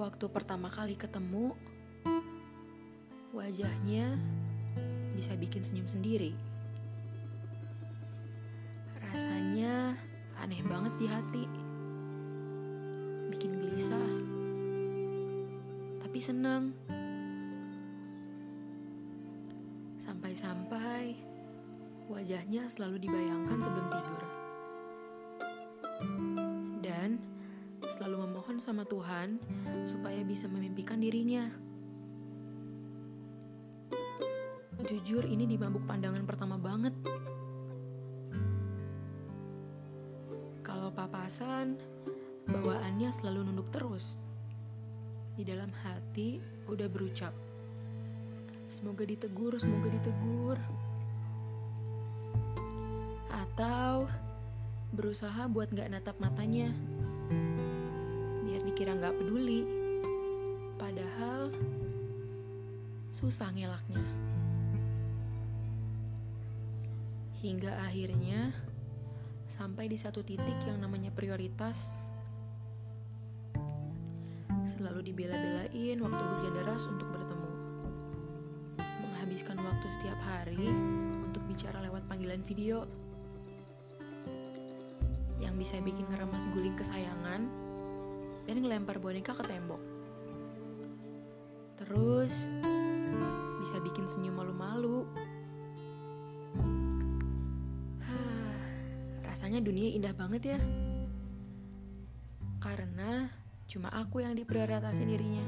Waktu pertama kali ketemu, wajahnya bisa bikin senyum sendiri. Rasanya aneh banget di hati. Bikin gelisah. Tapi senang. Sampai-sampai wajahnya selalu dibayangkan sebelum tidur. Sama Tuhan supaya bisa memimpikan dirinya. Jujur ini di mabuk pandangan pertama banget. Kalau papasan, bawaannya selalu nunduk terus. Di dalam hati udah berucap, semoga ditegur, semoga ditegur. Atau berusaha buat gak natap matanya, dikira gak peduli. Padahal susah ngelaknya. Hingga akhirnya sampai di satu titik yang namanya prioritas selalu dibela-belain waktu hujan deras untuk bertemu. Menghabiskan waktu setiap hari untuk bicara lewat panggilan video yang bisa bikin ngeremas guling kesayangan dan ngelempar boneka ke tembok. Terus bisa bikin senyum malu-malu. Rasanya dunia indah banget ya. Karena cuma aku yang diprioritaskan dirinya.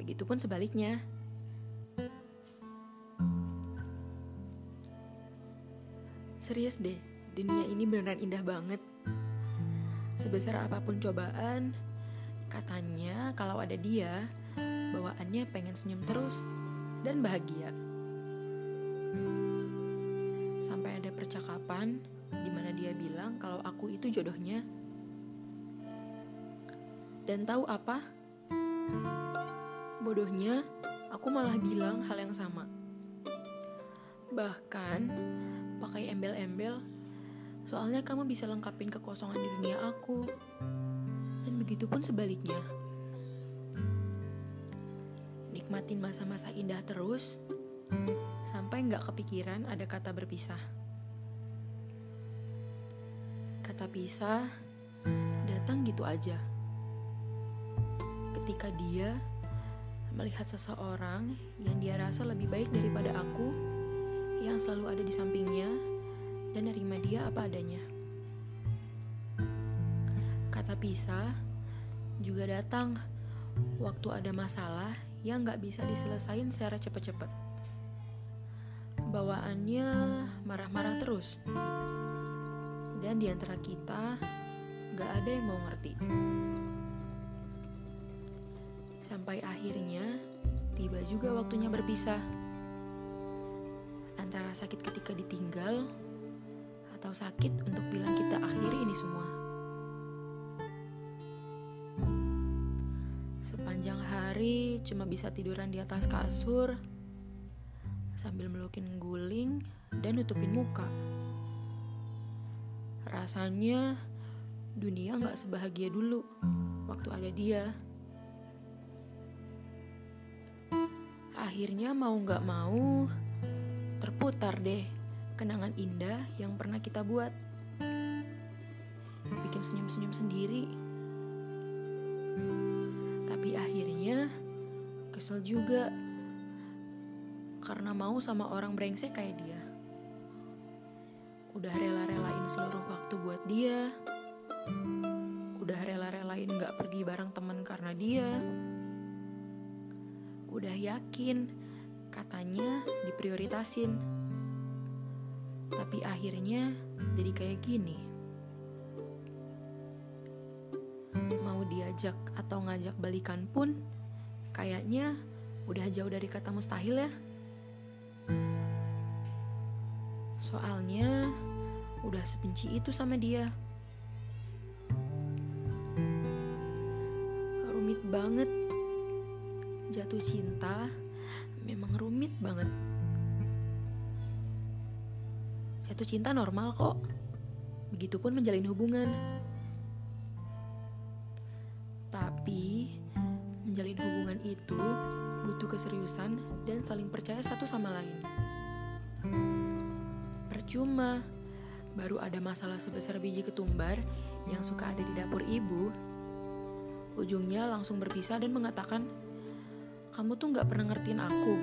Begitupun sebaliknya. Serius deh, dunia ini beneran indah banget. Sebesar apa pun cobaan, katanya kalau ada dia, bawaannya pengen senyum terus dan bahagia. Sampai ada percakapan di mana dia bilang kalau aku itu jodohnya. Dan tahu apa? Bodohnya, aku malah bilang hal yang sama. Bahkan pakai embel-embel, soalnya kamu bisa lengkapin kekosongan di dunia aku. Dan begitu pun sebaliknya. Nikmatin masa-masa indah terus, sampai nggak kepikiran ada kata berpisah. Kata pisah datang gitu aja. Ketika dia melihat seseorang yang dia rasa lebih baik daripada aku, yang selalu ada di sampingnya, dan nerima dia apa adanya. Kata pisah juga datang waktu ada masalah yang gak bisa diselesain secara cepet-cepet. Bawaannya marah-marah terus. Dan di antara kita gak ada yang mau ngerti. Sampai akhirnya tiba juga waktunya berpisah. Antara sakit ketika ditinggal atau sakit untuk bilang kita akhiri ini semua. Sepanjang hari cuma bisa tiduran di atas kasur sambil melukin guling dan nutupin muka. Rasanya dunia gak sebahagia dulu waktu ada dia. Akhirnya mau gak mau terputar deh kenangan indah yang pernah kita buat. Bikin senyum-senyum sendiri. Tapi akhirnya kesel juga karena mau sama orang brengsek kayak dia. Udah rela-relain seluruh waktu buat dia. Udah rela-relain gak pergi bareng temen karena dia. Udah yakin katanya diprioritasin. Tapi akhirnya jadi kayak gini. Mau diajak atau ngajak balikan pun kayaknya udah jauh dari kata mustahil ya. Soalnya udah sebenci itu sama dia. Rumit banget. Jatuh cinta memang rumit banget. Jatuh cinta normal kok. Begitupun menjalin hubungan. itu butuh keseriusan dan saling percaya satu sama lain. Percuma, baru ada masalah sebesar biji ketumbar yang suka ada di dapur ibu. Ujungnya langsung berpisah dan mengatakan, kamu tuh gak pernah ngertiin aku.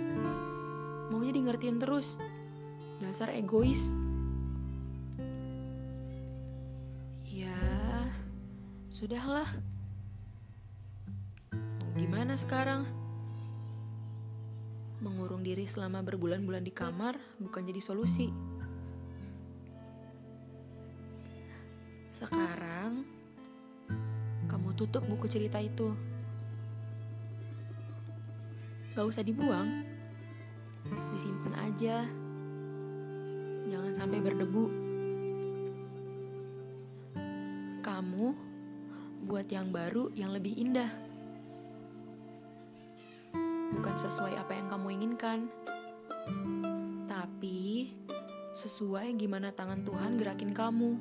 Maunya di ngertiin terus. Dasar egois. Sudahlah. Gimana sekarang? Mengurung diri selama berbulan-bulan di kamar bukan jadi solusi. Sekarang, kamu tutup buku cerita itu. Gak usah dibuang, disimpan aja. Jangan sampai berdebu. Kamu buat yang baru yang lebih indah. Bukan sesuai apa yang kamu inginkan, tapi sesuai gimana tangan Tuhan gerakin kamu.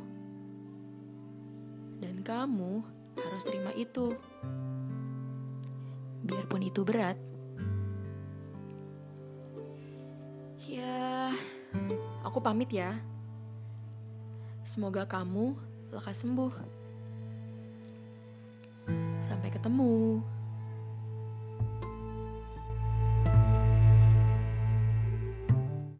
Dan kamu harus terima itu. Biarpun itu berat. Ya, aku pamit ya. Semoga kamu lekas sembuh. Sampai ketemu.